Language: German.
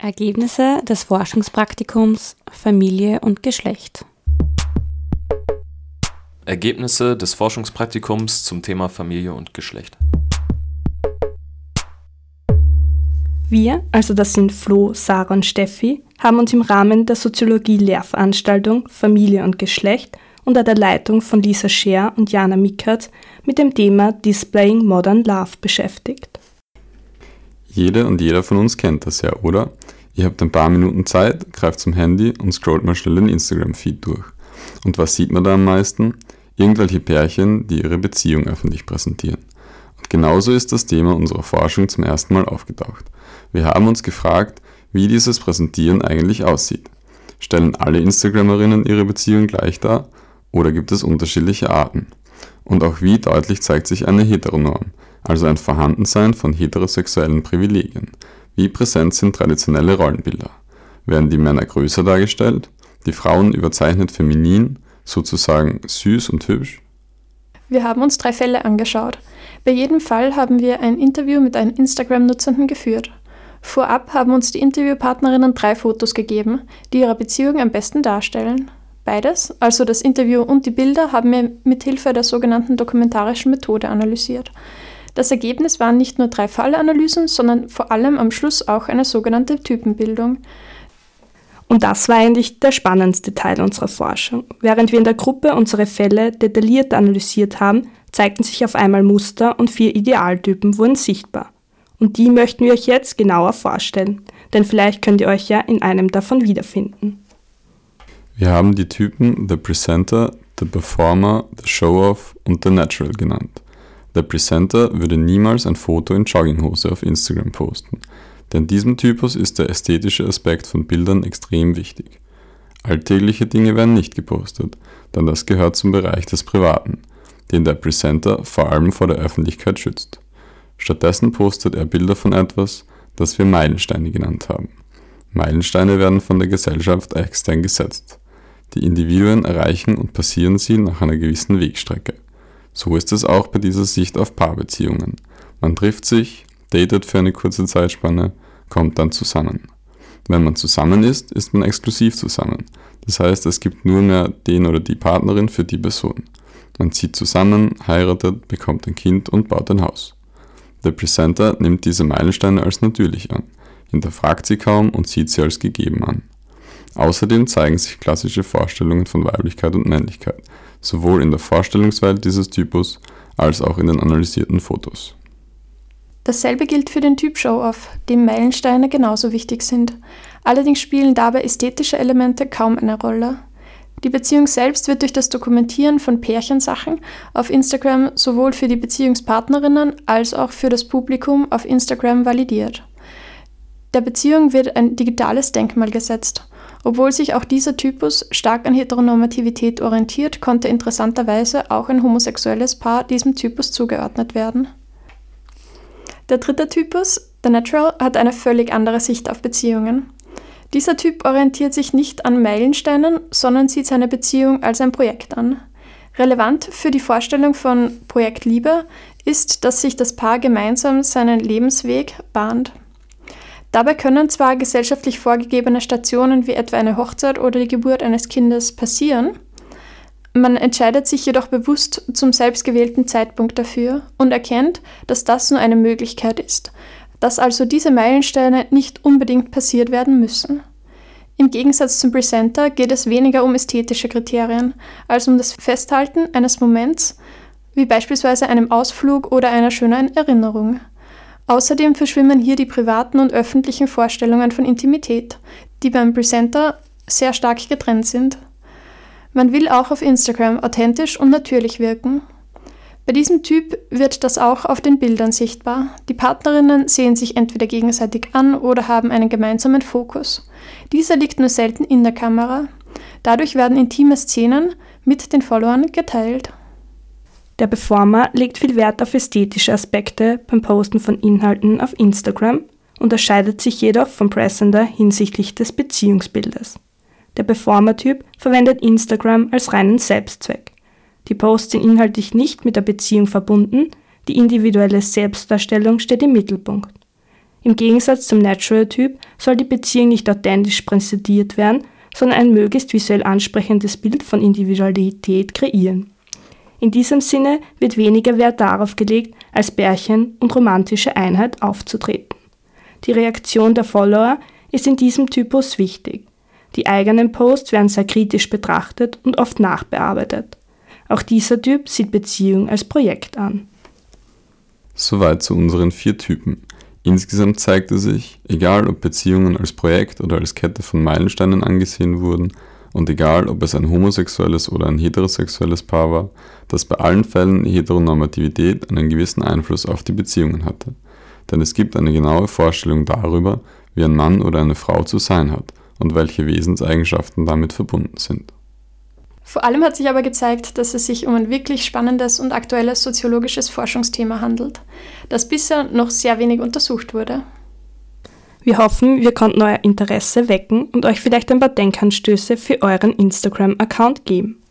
Ergebnisse des Forschungspraktikums Familie und Geschlecht. Ergebnisse des Forschungspraktikums zum Thema Familie und Geschlecht. Wir, also das sind Flo, Sarah und Steffi, haben uns im Rahmen der Soziologie-Lehrveranstaltung Familie und Geschlecht unter der Leitung von Lisa Scher und Jana Mickert mit dem Thema Displaying Modern Love beschäftigt. Jede und jeder von uns kennt das ja, oder? Ihr habt ein paar Minuten Zeit, greift zum Handy und scrollt mal schnell den Instagram-Feed durch. Und was sieht man da am meisten? Irgendwelche Pärchen, die ihre Beziehung öffentlich präsentieren. Und genauso ist das Thema unserer Forschung zum ersten Mal aufgetaucht. Wir haben uns gefragt, wie dieses Präsentieren eigentlich aussieht. Stellen alle Instagramerinnen ihre Beziehung gleich dar oder gibt es unterschiedliche Arten? Und auch wie deutlich zeigt sich eine Heteronorm, also ein Vorhandensein von heterosexuellen Privilegien. Wie präsent sind traditionelle Rollenbilder? Werden die Männer größer dargestellt, die Frauen überzeichnet feminin, sozusagen süß und hübsch? Wir haben uns drei Fälle angeschaut. Bei jedem Fall haben wir ein Interview mit einem Instagram-Nutzenden geführt. Vorab haben uns die Interviewpartnerinnen drei Fotos gegeben, die ihre Beziehung am besten darstellen. Beides, also das Interview und die Bilder, haben wir mit Hilfe der sogenannten dokumentarischen Methode analysiert. Das Ergebnis waren nicht nur drei Fallanalysen, sondern vor allem am Schluss auch eine sogenannte Typenbildung. Und das war eigentlich der spannendste Teil unserer Forschung. Während wir in der Gruppe unsere Fälle detailliert analysiert haben, zeigten sich auf einmal Muster und vier Idealtypen wurden sichtbar. Und die möchten wir euch jetzt genauer vorstellen, denn vielleicht könnt ihr euch ja in einem davon wiederfinden. Wir haben die Typen The Presenter, The Performer, The Show-Off und The Natural genannt. Der Presenter würde niemals ein Foto in Jogginghose auf Instagram posten, denn diesem Typus ist der ästhetische Aspekt von Bildern extrem wichtig. Alltägliche Dinge werden nicht gepostet, denn das gehört zum Bereich des Privaten, den der Presenter vor allem vor der Öffentlichkeit schützt. Stattdessen postet er Bilder von etwas, das wir Meilensteine genannt haben. Meilensteine werden von der Gesellschaft extern gesetzt. Die Individuen erreichen und passieren sie nach einer gewissen Wegstrecke. So ist es auch bei dieser Sicht auf Paarbeziehungen. Man trifft sich, datet für eine kurze Zeitspanne, kommt dann zusammen. Wenn man zusammen ist, ist man exklusiv zusammen. Das heißt, es gibt nur mehr den oder die Partnerin für die Person. Man zieht zusammen, heiratet, bekommt ein Kind und baut ein Haus. Der Presenter nimmt diese Meilensteine als natürlich an, hinterfragt sie kaum und sieht sie als gegeben an. Außerdem zeigen sich klassische Vorstellungen von Weiblichkeit und Männlichkeit, sowohl in der Vorstellungswelt dieses Typus als auch in den analysierten Fotos. Dasselbe gilt für den Typ Show-Off, dem Meilensteine genauso wichtig sind. Allerdings spielen dabei ästhetische Elemente kaum eine Rolle. Die Beziehung selbst wird durch das Dokumentieren von Pärchensachen auf Instagram sowohl für die Beziehungspartnerinnen als auch für das Publikum auf Instagram validiert. Der Beziehung wird ein digitales Denkmal gesetzt. Obwohl sich auch dieser Typus stark an Heteronormativität orientiert, konnte interessanterweise auch ein homosexuelles Paar diesem Typus zugeordnet werden. Der dritte Typus, der Natural, hat eine völlig andere Sicht auf Beziehungen. Dieser Typ orientiert sich nicht an Meilensteinen, sondern sieht seine Beziehung als ein Projekt an. Relevant für die Vorstellung von Projekt Liebe ist, dass sich das Paar gemeinsam seinen Lebensweg bahnt. Dabei können zwar gesellschaftlich vorgegebene Stationen wie etwa eine Hochzeit oder die Geburt eines Kindes passieren, man entscheidet sich jedoch bewusst zum selbstgewählten Zeitpunkt dafür und erkennt, dass das nur eine Möglichkeit ist, dass also diese Meilensteine nicht unbedingt passiert werden müssen. Im Gegensatz zum Presenter geht es weniger um ästhetische Kriterien als um das Festhalten eines Moments, wie beispielsweise einem Ausflug oder einer schönen Erinnerung. Außerdem verschwimmen hier die privaten und öffentlichen Vorstellungen von Intimität, die beim Presenter sehr stark getrennt sind. Man will auch auf Instagram authentisch und natürlich wirken. Bei diesem Typ wird das auch auf den Bildern sichtbar. Die Partnerinnen sehen sich entweder gegenseitig an oder haben einen gemeinsamen Fokus. Dieser liegt nur selten in der Kamera. Dadurch werden intime Szenen mit den Followern geteilt. Der Performer legt viel Wert auf ästhetische Aspekte beim Posten von Inhalten auf Instagram, unterscheidet sich jedoch vom Presenter hinsichtlich des Beziehungsbildes. Der Performer-Typ verwendet Instagram als reinen Selbstzweck. Die Posts sind inhaltlich nicht mit der Beziehung verbunden, die individuelle Selbstdarstellung steht im Mittelpunkt. Im Gegensatz zum Natural-Typ soll die Beziehung nicht authentisch präsentiert werden, sondern ein möglichst visuell ansprechendes Bild von Individualität kreieren. In diesem Sinne wird weniger Wert darauf gelegt, als Bärchen und romantische Einheit aufzutreten. Die Reaktion der Follower ist in diesem Typus wichtig. Die eigenen Posts werden sehr kritisch betrachtet und oft nachbearbeitet. Auch dieser Typ sieht Beziehung als Projekt an. Soweit zu unseren vier Typen. Insgesamt zeigte sich, egal ob Beziehungen als Projekt oder als Kette von Meilensteinen angesehen wurden, und egal ob es ein homosexuelles oder ein heterosexuelles Paar war, dass bei allen Fällen Heteronormativität einen gewissen Einfluss auf die Beziehungen hatte. Denn es gibt eine genaue Vorstellung darüber, wie ein Mann oder eine Frau zu sein hat und welche Wesenseigenschaften damit verbunden sind. Vor allem hat sich aber gezeigt, dass es sich um ein wirklich spannendes und aktuelles soziologisches Forschungsthema handelt, das bisher noch sehr wenig untersucht wurde. Wir hoffen, wir konnten euer Interesse wecken und euch vielleicht ein paar Denkanstöße für euren Instagram-Account geben.